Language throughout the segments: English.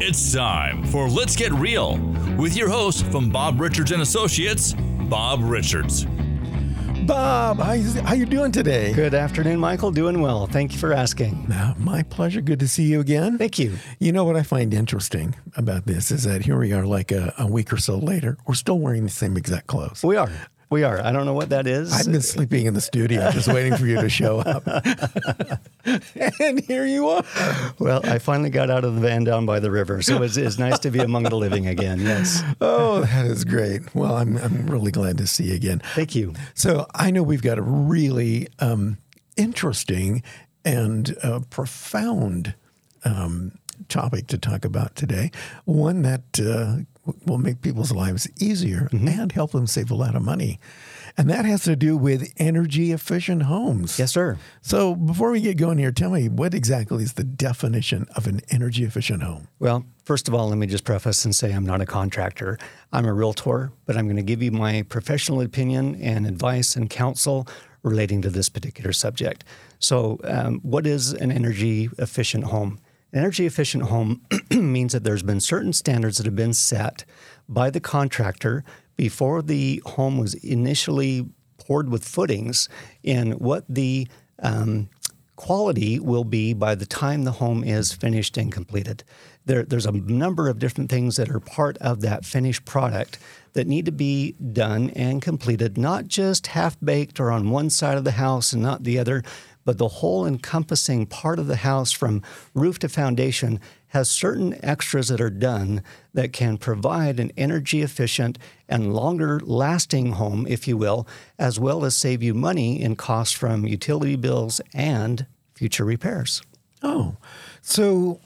It's time for Let's Get Real with your host from Bob Richards and Associates, Bob Richards. Bob, how you, how you doing today? Good afternoon, Michael. Doing well. Thank you for asking. My pleasure. Good to see you again. Thank you. You know what I find interesting about this is that here we are, like a, a week or so later, we're still wearing the same exact clothes. We are. We are. I don't know what that is. I've been sleeping in the studio, just waiting for you to show up, and here you are. Well, I finally got out of the van down by the river, so it's, it's nice to be among the living again. Yes. Oh, that is great. Well, I'm I'm really glad to see you again. Thank you. So I know we've got a really um, interesting and uh, profound um, topic to talk about today. One that uh, will make people's lives easier and help them save a lot of money. And that has to do with energy efficient homes. Yes, sir. So before we get going here, tell me what exactly is the definition of an energy efficient home? Well, first of all, let me just preface and say I'm not a contractor. I'm a realtor, but I'm going to give you my professional opinion and advice and counsel relating to this particular subject. So, um, what is an energy efficient home? An energy efficient home means that there's been certain standards that have been set by the contractor before the home was initially poured with footings in what the um, quality will be by the time the home is finished and completed. There, there's a number of different things that are part of that finished product that need to be done and completed, not just half baked or on one side of the house and not the other, but the whole encompassing part of the house from roof to foundation has certain extras that are done that can provide an energy efficient and longer lasting home, if you will, as well as save you money in costs from utility bills and future repairs. Oh, so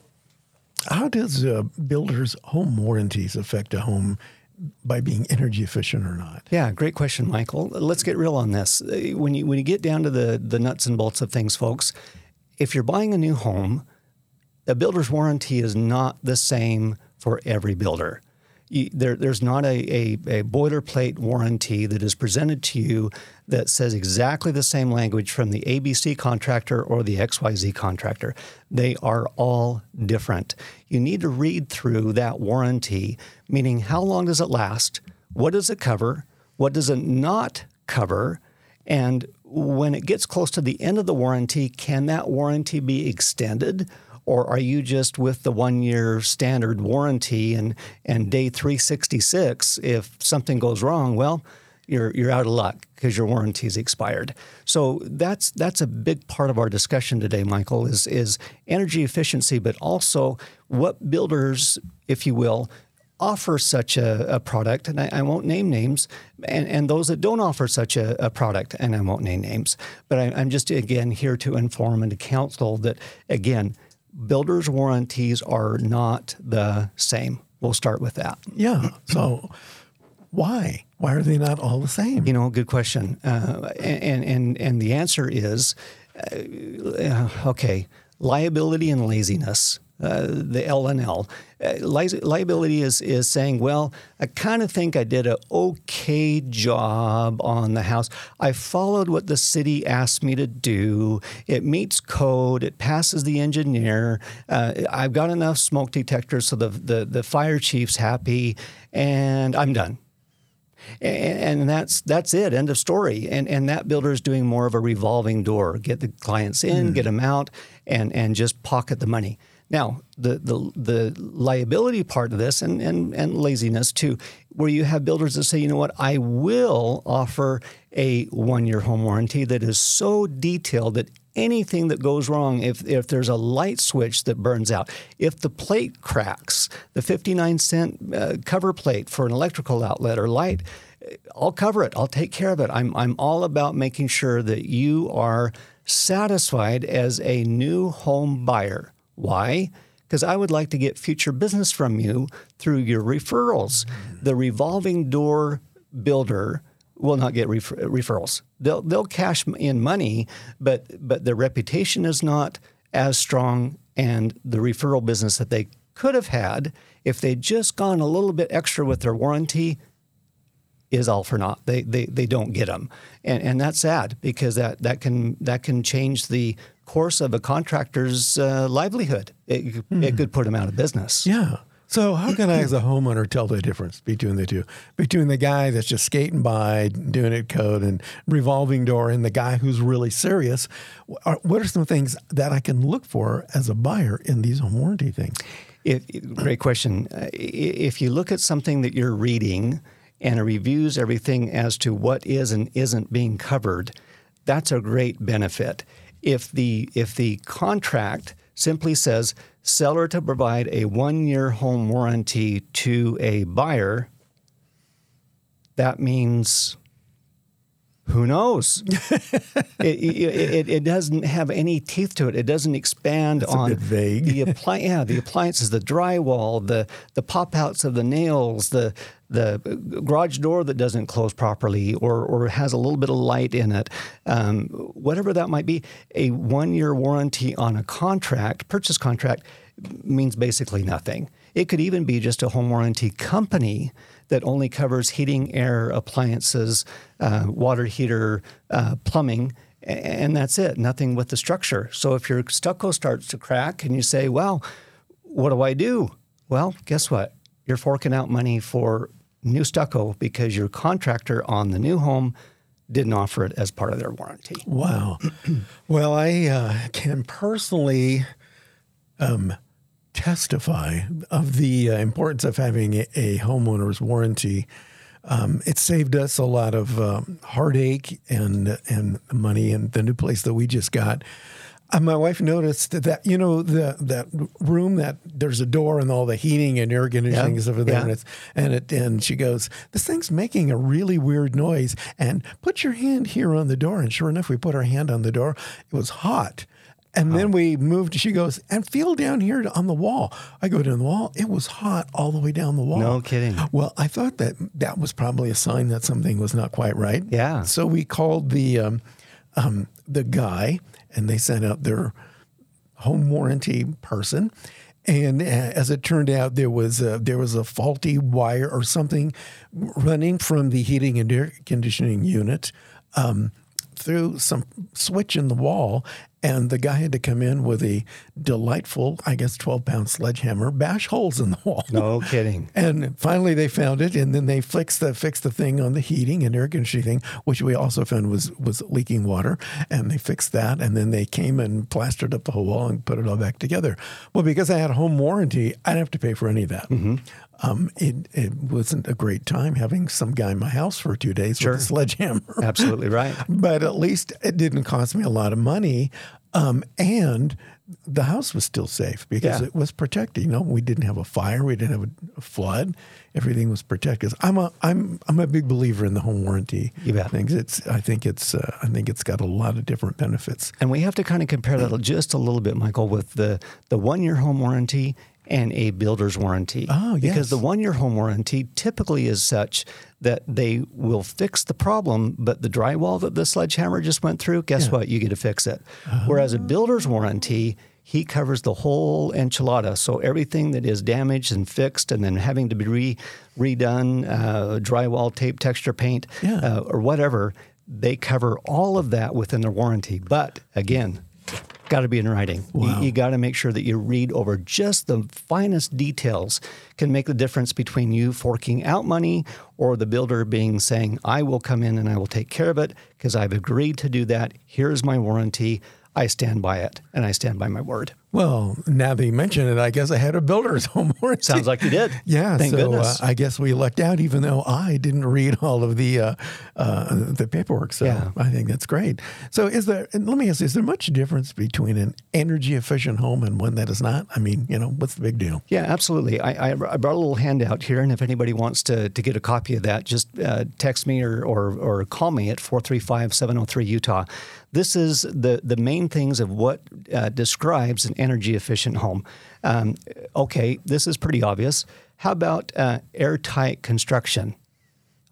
how does uh, builders' home warranties affect a home by being energy efficient or not? Yeah, great question, Michael. Let's get real on this. When you when you get down to the the nuts and bolts of things, folks, if you're buying a new home, a builder's warranty is not the same for every builder. There, there's not a, a, a boilerplate warranty that is presented to you that says exactly the same language from the ABC contractor or the XYZ contractor. They are all different. You need to read through that warranty, meaning how long does it last? What does it cover? What does it not cover? And when it gets close to the end of the warranty, can that warranty be extended? Or are you just with the one year standard warranty and, and day 366, if something goes wrong, well, you're, you're out of luck because your warranty's expired. So that's that's a big part of our discussion today, Michael, is is energy efficiency, but also what builders, if you will, offer such a, a product, and I, I won't name names, and, and those that don't offer such a, a product, and I won't name names, but I, I'm just again here to inform and to counsel that again, builders' warranties are not the same. We'll start with that. Yeah. So why? Why are they not all the same? You know, good question. Uh, and and and the answer is, uh, okay, liability and laziness. Uh, the L and L. Uh, li- liability is is saying, well, I kind of think I did an okay job on the house. I followed what the city asked me to do. It meets code. It passes the engineer. Uh, I've got enough smoke detectors so the, the the fire chief's happy, and I'm done and, and that's that's it. End of story. And and that builder is doing more of a revolving door. Get the clients in, get them out, and and just pocket the money. Now the the the liability part of this and and and laziness too, where you have builders that say, you know what, I will offer a one year home warranty that is so detailed that anything that goes wrong, if, if there's a light switch that burns out, if the plate cracks, the 59 cent uh, cover plate for an electrical outlet or light, I'll cover it. I'll take care of it. I'm, I'm all about making sure that you are satisfied as a new home buyer. Why? Because I would like to get future business from you through your referrals. Mm-hmm. The revolving door builder will not get refer- referrals. They'll they'll cash in money, but but their reputation is not as strong, and the referral business that they could have had if they'd just gone a little bit extra with their warranty is all for naught. They they they don't get them, and and that's sad because that that can that can change the course of a contractor's uh, livelihood. It, it could put them out of business. Yeah. So how can I, as a homeowner, tell the difference between the two? Between the guy that's just skating by, doing it code and revolving door, and the guy who's really serious. What are some things that I can look for as a buyer in these home warranty things? If, great question. Uh, If you look at something that you're reading and it reviews everything as to what is and isn't being covered, that's a great benefit. If the if the contract simply says seller to provide a one year home warranty to a buyer, that means who knows? it, it, it, doesn't have any teeth to it. It doesn't expand a on vague. the appli- yeah, the appliances, the drywall, the the pop outs of the nails, the the garage door that doesn't close properly or or has a little bit of light in it, um, whatever that might be. A one year warranty on a contract, purchase contract, means basically nothing. It could even be just a home warranty company that only covers heating, air, appliances, uh, water heater, uh, plumbing, and that's it. Nothing with the structure. So if your stucco starts to crack and you say, "Well, what do I do?" Well, guess what? You're forking out money for new stucco because your contractor on the new home didn't offer it as part of their warranty. Wow. well, I uh, can personally um, testify of the uh, importance of having a, homeowner's warranty. Um, it saved us a lot of um, heartache and and money. And the new place that we just got, uh, my wife noticed that you know the that room that there's a door and all the heating and air conditioning is over there, yeah. and it's and it and she goes, this thing's making a really weird noise. And put your hand here on the door. And sure enough, we put our hand on the door. It was hot. And then we moved. She goes and feel down here on the wall. I go down the wall. It was hot all the way down the wall. No kidding. Well, I thought that that was probably a sign that something was not quite right. Yeah. So we called the um, um, the guy, and they sent out their home warranty person. And uh, as it turned out, there was a, there was a faulty wire or something running from the heating and air conditioning unit um, through some switch in the wall. And the guy had to come in with a delightful, I guess, 12 pound sledgehammer, bash holes in the wall. No kidding. And finally, they found it, and then they fixed the fixed the thing on the heating and air conditioning which we also found was was leaking water. And they fixed that, and then they came and plastered up the whole wall and put it all back together. Well, because I had a home warranty, I didn't have to pay for any of that. Um, it it wasn't a great time having some guy in my house for two days Sure. with a sledgehammer. Absolutely right. but at least it didn't cost me a lot of money. Um, and the house was still safe because Yeah. it was protected. You know, we didn't have a fire, we didn't have a, flood. Everything was protected. I'm a I'm I'm a big believer in the home warranty things. It's I think it's uh, I think it's got a lot of different benefits. And we have to kind of compare that just a little bit, Michael, with the, the one year home warranty and a builder's warranty. Oh, yes. Because the one year home warranty typically is such that they will fix the problem, but the drywall that the sledgehammer just went through, guess what? You get to fix it. Whereas a builder's warranty, he covers the whole enchilada. So everything that is damaged and fixed and then having to be re, redone, uh, drywall, tape, texture paint, Yeah. uh, or whatever, they cover all of that within their warranty. But again, got to be in writing. You, got to make sure that you read over just the finest details can make the difference between you forking out money or the builder being saying, I will come in and I will take care of it because I've agreed to do that. Here's my warranty. I stand by it and I stand by my word. Well, now that you mention it, I guess I had a builder's home warranty. Sounds like you did. Yeah, Thank so goodness. Uh, I guess we lucked out, even though I didn't read all of the uh, uh, the paperwork. So Yeah. I think that's great. So, is there? and Let me ask: you, Is there much difference between an energy efficient home and one that is not? I mean, you know, what's the big deal? Yeah, absolutely. I, I, I brought a little handout here, and if anybody wants to, to get a copy of that, just uh, text me or, or, or call me at 435 703 Utah. This is the, the main things of what uh, describes an energy efficient home. Um, okay, this is pretty obvious. How about uh, airtight construction?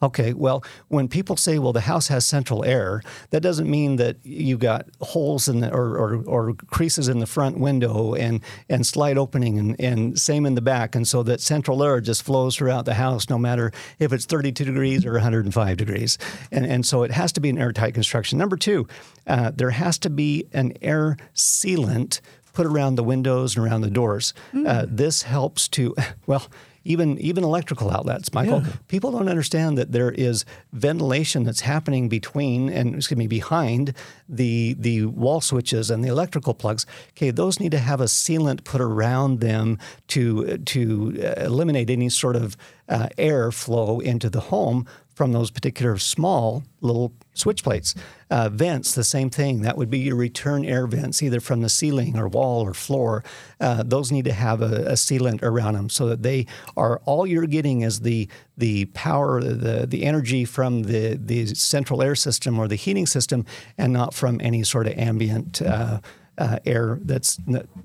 Okay, well, when people say, well, the house has central air, that doesn't mean that you've got holes in the, or, or, or creases in the front window and, and slide opening and, and same in the back. And so that central air just flows throughout the house, no matter if it's 32 degrees or 105 degrees. And, and so it has to be an airtight construction. Number two, uh, there has to be an air sealant put around the windows and around the doors. Mm. Uh, this helps to, well, even even electrical outlets, Michael. Yeah. People don't understand that there is ventilation that's happening between and excuse me behind the the wall switches and the electrical plugs. Okay, those need to have a sealant put around them to to uh, eliminate any sort of uh, air flow into the home from those particular small little switch plates. Uh, vents, the same thing. That would be your return air vents, either from the ceiling or wall or floor. Uh, those need to have a, a, sealant around them so that they are all you're getting is the the power, the the energy from the the central air system or the heating system, and not from any sort of ambient. Uh, uh air that's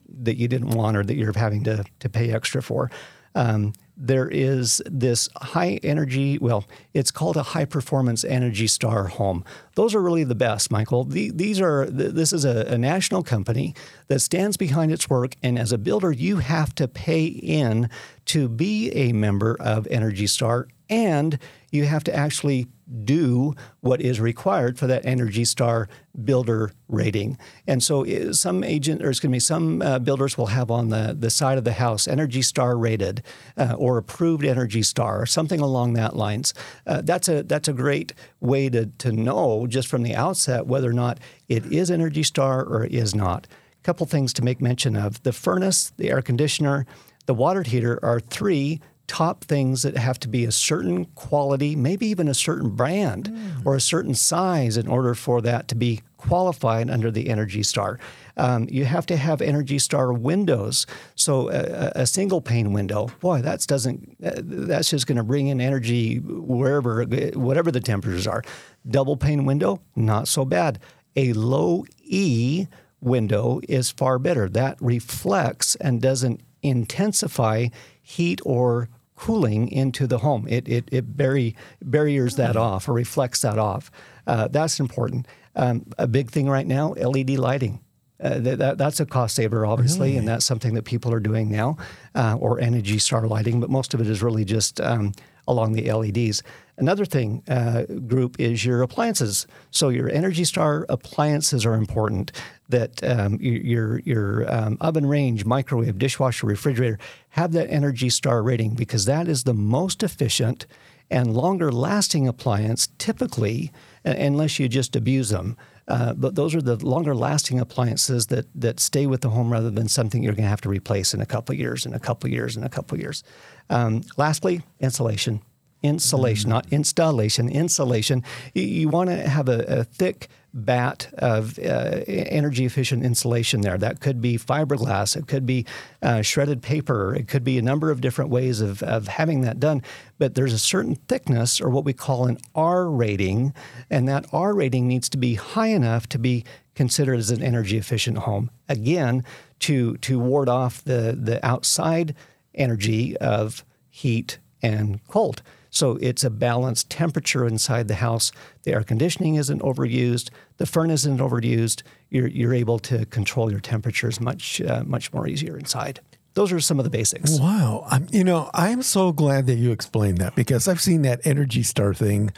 that you didn't want or that you're having to, to pay extra for. Um, there is this high energy, well, it's called a high performance Energy Star home. Those are really the best, Michael. These are, this is a, a, national company that stands behind its work. And as a builder, you have to pay in to be a member of Energy Star and you have to actually do what is required for that Energy Star builder rating. And so eh, some agent, or excuse me, some uh, builders will have on the, the side of the house Energy Star rated uh, or approved Energy Star or something along that lines. Uh, that's a that's a great way to to know just from the outset whether or not it is Energy Star or is not. A couple things to make mention of: the furnace, the air conditioner, the water heater are three top things that have to be a certain quality, maybe even a certain brand mm. or a certain size in order for that to be qualified under the Energy Star. Um, you have to have Energy Star windows. So a, a single pane window, boy, that doesn't. That's just going to bring in energy wherever, whatever the temperatures are. Double pane window, not so bad. A low E window is far better. That reflects and doesn't intensify heat or cooling into the home. It, it, it barri- barriers that off or reflects that off. Uh, that's important. Um, a big thing right now LED lighting. Uh, that, that's a cost saver, obviously, really? and that's something that people are doing now, uh, or Energy Star lighting, but most of it is really just um, along the LEDs. Another thing uh, group is your appliances. So your Energy Star appliances are important. That um, your your um, oven range, microwave, dishwasher, refrigerator have that Energy Star rating because that is the most efficient and longer lasting appliance typically, unless you just abuse them. Uh, but those are the longer lasting appliances that that stay with the home rather than something you're going to have to replace in a couple years, in a couple years, in a couple years. Um, lastly, insulation insulation, not installation, insulation. You, you want to have a, a, thick batt of uh, energy efficient insulation there. That could be fiberglass, it could be uh, shredded paper, it could be a number of different ways of, of having that done. But there's a certain thickness or what we call an R rating, and that R rating needs to be high enough to be considered as an energy efficient home. Again, to, to ward off the, the outside energy of heat and cold. So it's a balanced temperature inside the house. The air conditioning isn't overused. The furnace isn't overused. You're, you're able to control your temperatures much, uh, much more easier inside those are some of the basics. Wow. I'm, you know, I'm so glad that you explained that because I've seen that Energy Star thing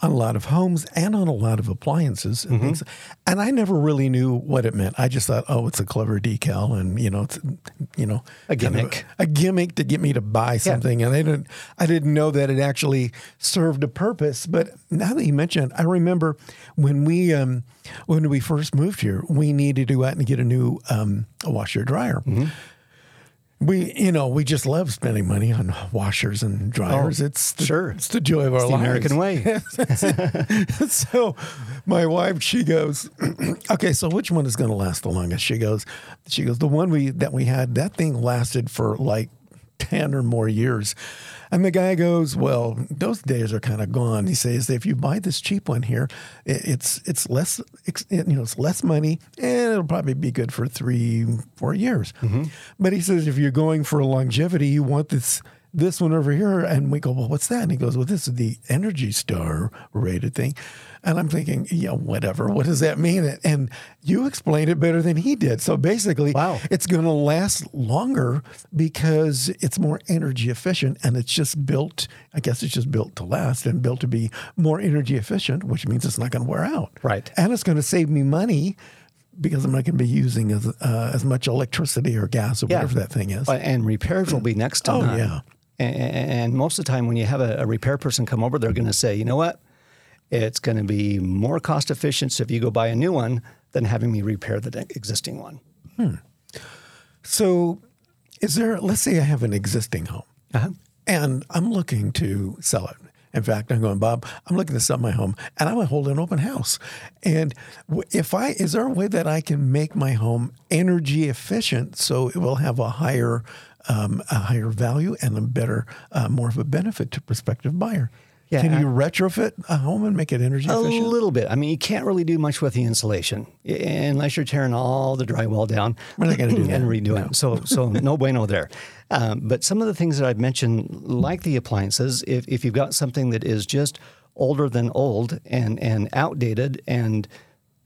on a lot of homes and on a lot of appliances and mm-hmm. things. And I never really knew what it meant. I just thought, oh, it's a clever decal and, you know, it's, you know, a gimmick. Kind of a, a, gimmick to get me to buy something. Yeah. And I didn't, I didn't know that it actually served a purpose. But now that you mentioned it, I remember when we, um, when we first moved here, we needed to go out and get a new um, washer dryer. Mm-hmm we, you know, we just love spending money on washers and dryers. Oh, it's the, sure, it's the joy of it's our the lives. American way. so, my wife, she goes, okay, so which one is going to last the longest? She goes, she goes, the one we that we had, that thing lasted for like 10 or more years. And the guy goes, "Well, those days are kind of gone." He says, "If you buy this cheap one here, it's it's less you know it's less money, and it'll probably be good for three four years." Mm-hmm. But he says, if you're going for longevity, you want this this one over here. And we go, well, what's that? And he goes, well, this is the Energy Star rated thing. And I'm thinking, yeah, whatever. What does that mean? And you explained it better than he did. So basically, Wow. it's going to last longer because it's more energy efficient and it's just built, I guess it's just built to last and built to be more energy efficient, which means it's not going to wear out. Right. And it's going to save me money because I'm not going to be using as, uh, as much electricity or gas or whatever that thing is. Uh, And repairs will be next to Oh, none. yeah. And, and most of the time, when you have a, a repair person come over, they're going to say, you know what? It's going to be more cost efficient if you go buy a new one than having me repair the existing one. So, is there, let's say I have an existing home Uh-huh. and I'm looking to sell it. In fact, I'm going, Bob, I'm looking to sell my home and I'm going to hold an open house. And if I, is there a way that I can make my home energy efficient so it will have a higher, um, a higher value and a better, uh, more of a benefit to prospective buyer? Yeah, can you I- retrofit a home and make it energy A efficient? A little bit. I mean, you can't really do much with the insulation unless you're tearing all the drywall down. We're not gonna do that. and redoing. it. So, so no bueno there. Um, but some of the things that I've mentioned, like the appliances, if, if you've got something that is just older than old and and outdated and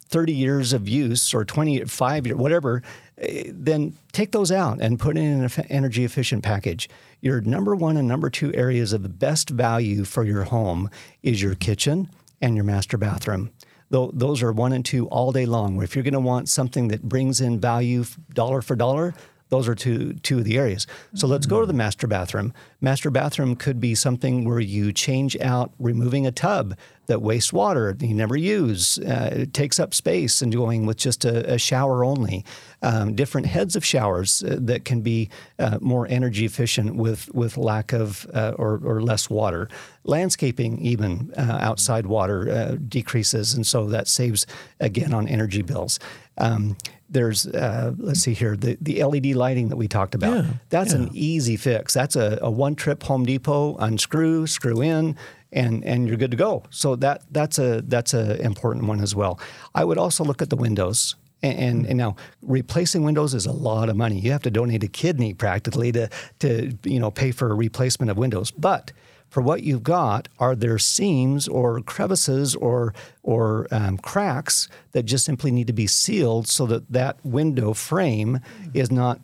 30 years of use or 25 years, whatever, eh, then take those out and put in an energy efficient package. Your number one and number two areas of the best value for your home is your kitchen and your master bathroom. Tho- Those are one and two all day long. If you're going to want something that brings in value dollar for dollar, those are two two of the areas. So let's go to the master bathroom. Master bathroom could be something where you change out removing a tub that wastes water that you never use. Uh, it takes up space and going with just a, a shower only. Um, different heads of showers uh, that can be uh, more energy efficient with with lack of uh, or, or less water. Landscaping even uh, outside water decreases, and so that saves again on energy bills. Um, there's uh, let's see here the, the LED lighting that we talked about. Yeah, That's an easy fix. That's a, a one trip Home Depot unscrew, screw in, and and you're good to go. So that that's a that's a important one as well. I would also look at the windows. And, and, and now replacing windows is a lot of money. You have to donate a kidney practically to to you know pay for a replacement of windows. But for what you've got, are there seams or crevices or or um, cracks that just simply need to be sealed so that that window frame is not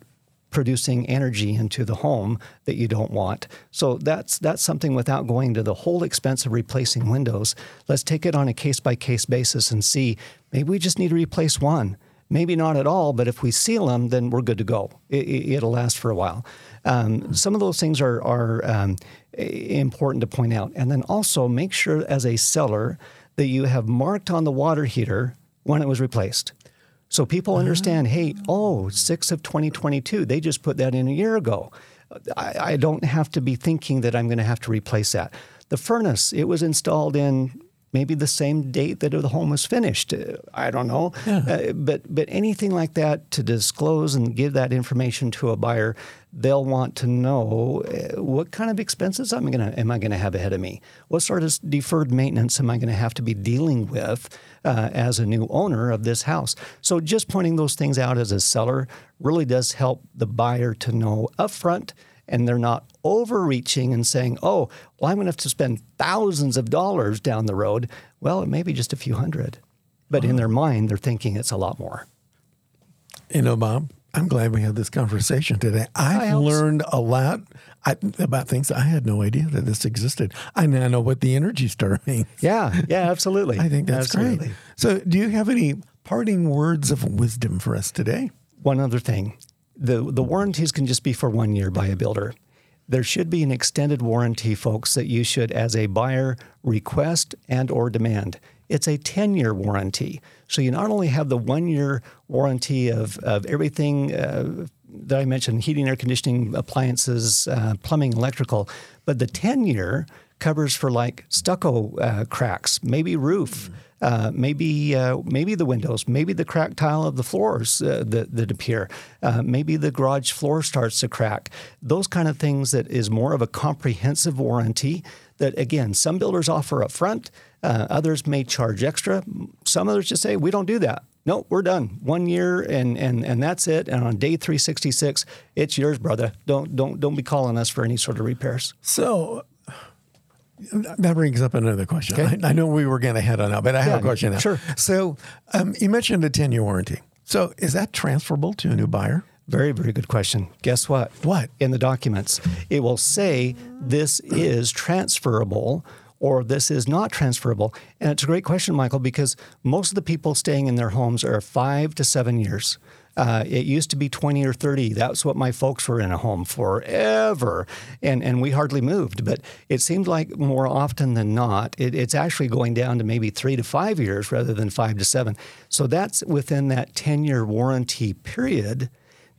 producing energy into the home that you don't want. So that's that's something without going to the whole expense of replacing windows. Let's take it on a case by case basis and see maybe we just need to replace one. Maybe not at all, but if we seal them, then we're good to go. It, will last for a while. Um, some of those things are, are um, important to point out. And then also make sure as a seller that you have marked on the water heater when it was replaced. So people understand, hey, oh, 6 of 2022, they just put that in a year ago. I, I don't have to be thinking that I'm going to have to replace that. The furnace, it was installed in maybe the same date that the home was finished. Uh, I don't know. Uh, but, but anything like that to disclose and give that information to a buyer, they'll want to know uh, what kind of expenses I'm gonna, am I going to have ahead of me? What sort of deferred maintenance am I going to have to be dealing with uh, as a new owner of this house? So just pointing those things out as a seller really does help the buyer to know upfront and they're not overreaching and saying, oh, well, I'm going to have to spend thousands of dollars down the road. Well, it may be just a few hundred. But in their mind, they're thinking it's a lot more. You know, Bob, I'm glad we had this conversation today. I've learned a lot I, about things I had no idea that this existed. I now know what the Energy Star means. Yeah, yeah, absolutely. I think that's absolutely. great. So, do you have any parting words of wisdom for us today? One other thing the, the warranties can just be for one year by a builder. There should be an extended warranty, folks, that you should, as a buyer, request and or demand. It's a 10-year warranty. So you not only have the one-year warranty of, of everything uh, that I mentioned, heating, air conditioning, appliances, uh, plumbing, electrical, but the 10-year covers for like stucco uh, cracks, maybe roof, uh, maybe uh, maybe the windows, maybe the cracked tile of the floors uh, that, that appear, uh, maybe the garage floor starts to crack. Those kind of things that is more of a comprehensive warranty that again some builders offer up front. Uh, others may charge extra. Some others just say we don't do that. no, we're done. One year and and and that's it. And on day 366, it's yours, brother. Don't don't don't be calling us for any sort of repairs. So that brings up another question. Okay. I, I know we were going to head on out, but I have Yeah, a question now. sure. So um, you mentioned a 10 year warranty. So is that transferable to a new buyer? Very, very good question. Guess what? What? In the documents, it will say this is transferable or this is not transferable. And it's a great question, Michael, because most of the people staying in their homes are five to seven years. Uh, it used to be 20 or 30. That's what my folks were in a home forever. And, and we hardly moved. But it seemed like more often than not, it, it's actually going down to maybe three to five years rather than five to seven. So that's within that 10 year warranty period.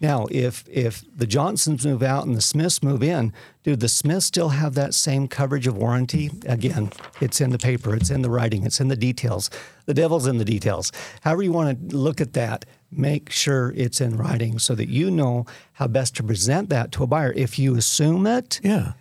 Now, if if the Johnsons move out and the Smiths move in, do the Smiths still have that same coverage of warranty? Again, it's in the paper, it's in the writing, it's in the details. The devil's in the details. However you want to look at that, make sure it's in writing so that you know how best to present that to a buyer. If you assume it, Yeah.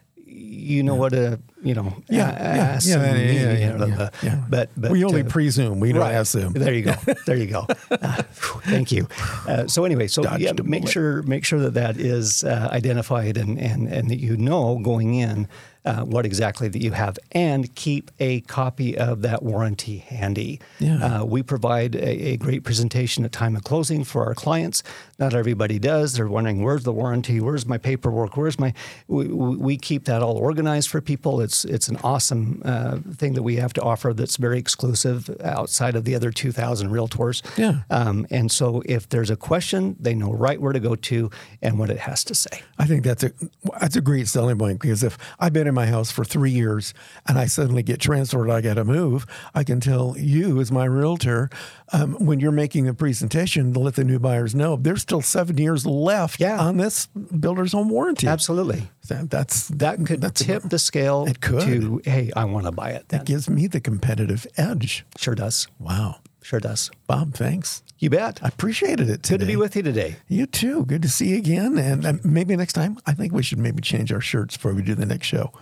You know what to you know Yeah, a- yeah, yeah, yeah, yeah, you know, yeah, the- yeah. But but we only uh, presume, we don't Right. assume. There you go. There you go. Uh, thank you. Uh, so anyway, so Dodged yeah, a make bullet. sure make sure that that is uh, identified and, and and that you know going in uh, what exactly that you have, and keep a copy of that warranty handy. Yeah. Uh, we provide a, a great presentation at time of closing for our clients. Not everybody does. They're wondering where's the warranty, where's my paperwork, where's my. We, we we keep that all organized for people. It's it's an awesome uh, thing that we have to offer that's very exclusive outside of the other 2,000 realtors. Yeah. Um, and so if there's a question, they know right where to go to and what it has to say. I think that's a that's a great selling point because if I've been in my house for three years and I suddenly get transferred, I got to move. I can tell you as my realtor um, when you're making a presentation to let the new buyers know there's still seven years left Yeah. on this builder's home warranty. Absolutely. That, that's That could that's tip the scale It could. to, hey, I want to buy it then. gives me the competitive edge. Sure does. Wow, Sure does. Bob, thanks. You bet. I appreciated it. Good to be with you today. You too. Good to see you again. And um, maybe next time, I think we should maybe change our shirts before we do the next show.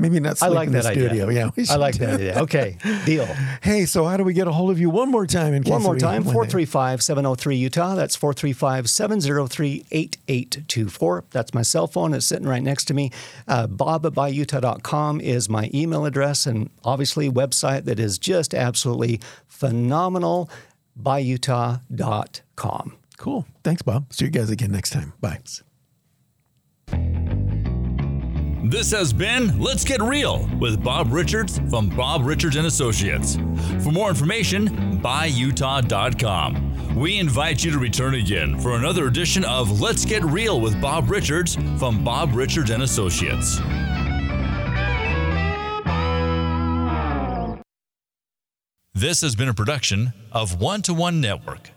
Maybe not I like in that the idea. studio. Yeah, we I like that idea. Okay, deal. Hey, so how do we get a hold of you one more time? In case One more time, when 435 703 Utah. That's 435 703 8824. That's my cell phone. It's sitting right next to me. Uh, Bob at buyutah.com is my email address, and obviously, website that is just absolutely phenomenal buyutah.com. Cool. Thanks, Bob. See you guys again next time. Bye. This has been Let's Get Real with Bob Richards from Bob Richards and Associates. For more information, buyutah.com. We invite you to return again for another edition of Let's Get Real with Bob Richards from Bob Richards and Associates. This has been a production of One to One Network.